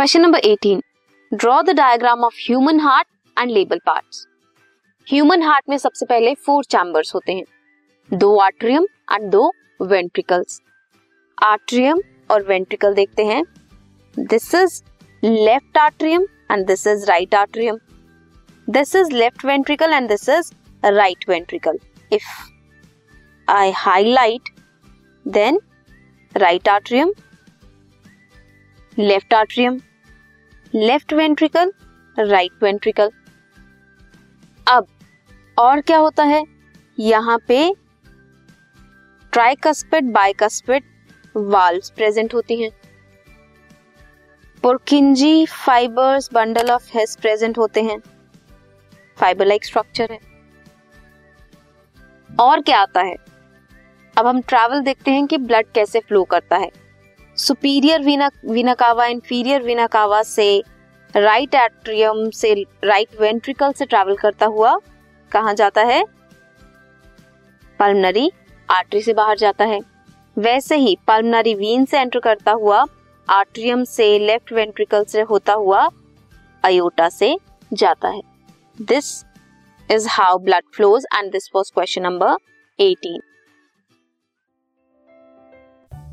Question number 18 draw the diagram of human heart and label parts human heart में सबसे पहले four chambers होते हैं। दो आर्ट्रियम एंड दो वेंट्रिकल्स आर्ट्रियम और वेंट्रिकल देखते हैं। This is left atrium and this is right atrium this is left ventricle and this is right ventricle if I highlight then right atrium left atrium left ventricle, right ventricle. अब, और क्या होता है? यहाँ पे tricuspid, bicuspid valves present होती हैं। Purkinje fibres bundle of His present होते हैं। फाइबर लाइक स्ट्रक्चर है। और क्या आता है? अब हम ट्रैवल देखते हैं कि ब्लड कैसे फ्लो करता है। सुपीरियर वीना वीना कावा इंफीरियर वीना कावा से राइट एट्रियम से राइट वेंट्रिकल से ट्रैवल करता हुआ कहा जाता है? पल्मनरी आर्टरी से बाहर जाता है। वैसे ही पल्मनरी वीन से एंटर करता हुआ आर्ट्रियम से लेफ़्ट वेंट्रिकल से होता हुआ अयोटा से जाता है। This is how blood flows and this was question number 18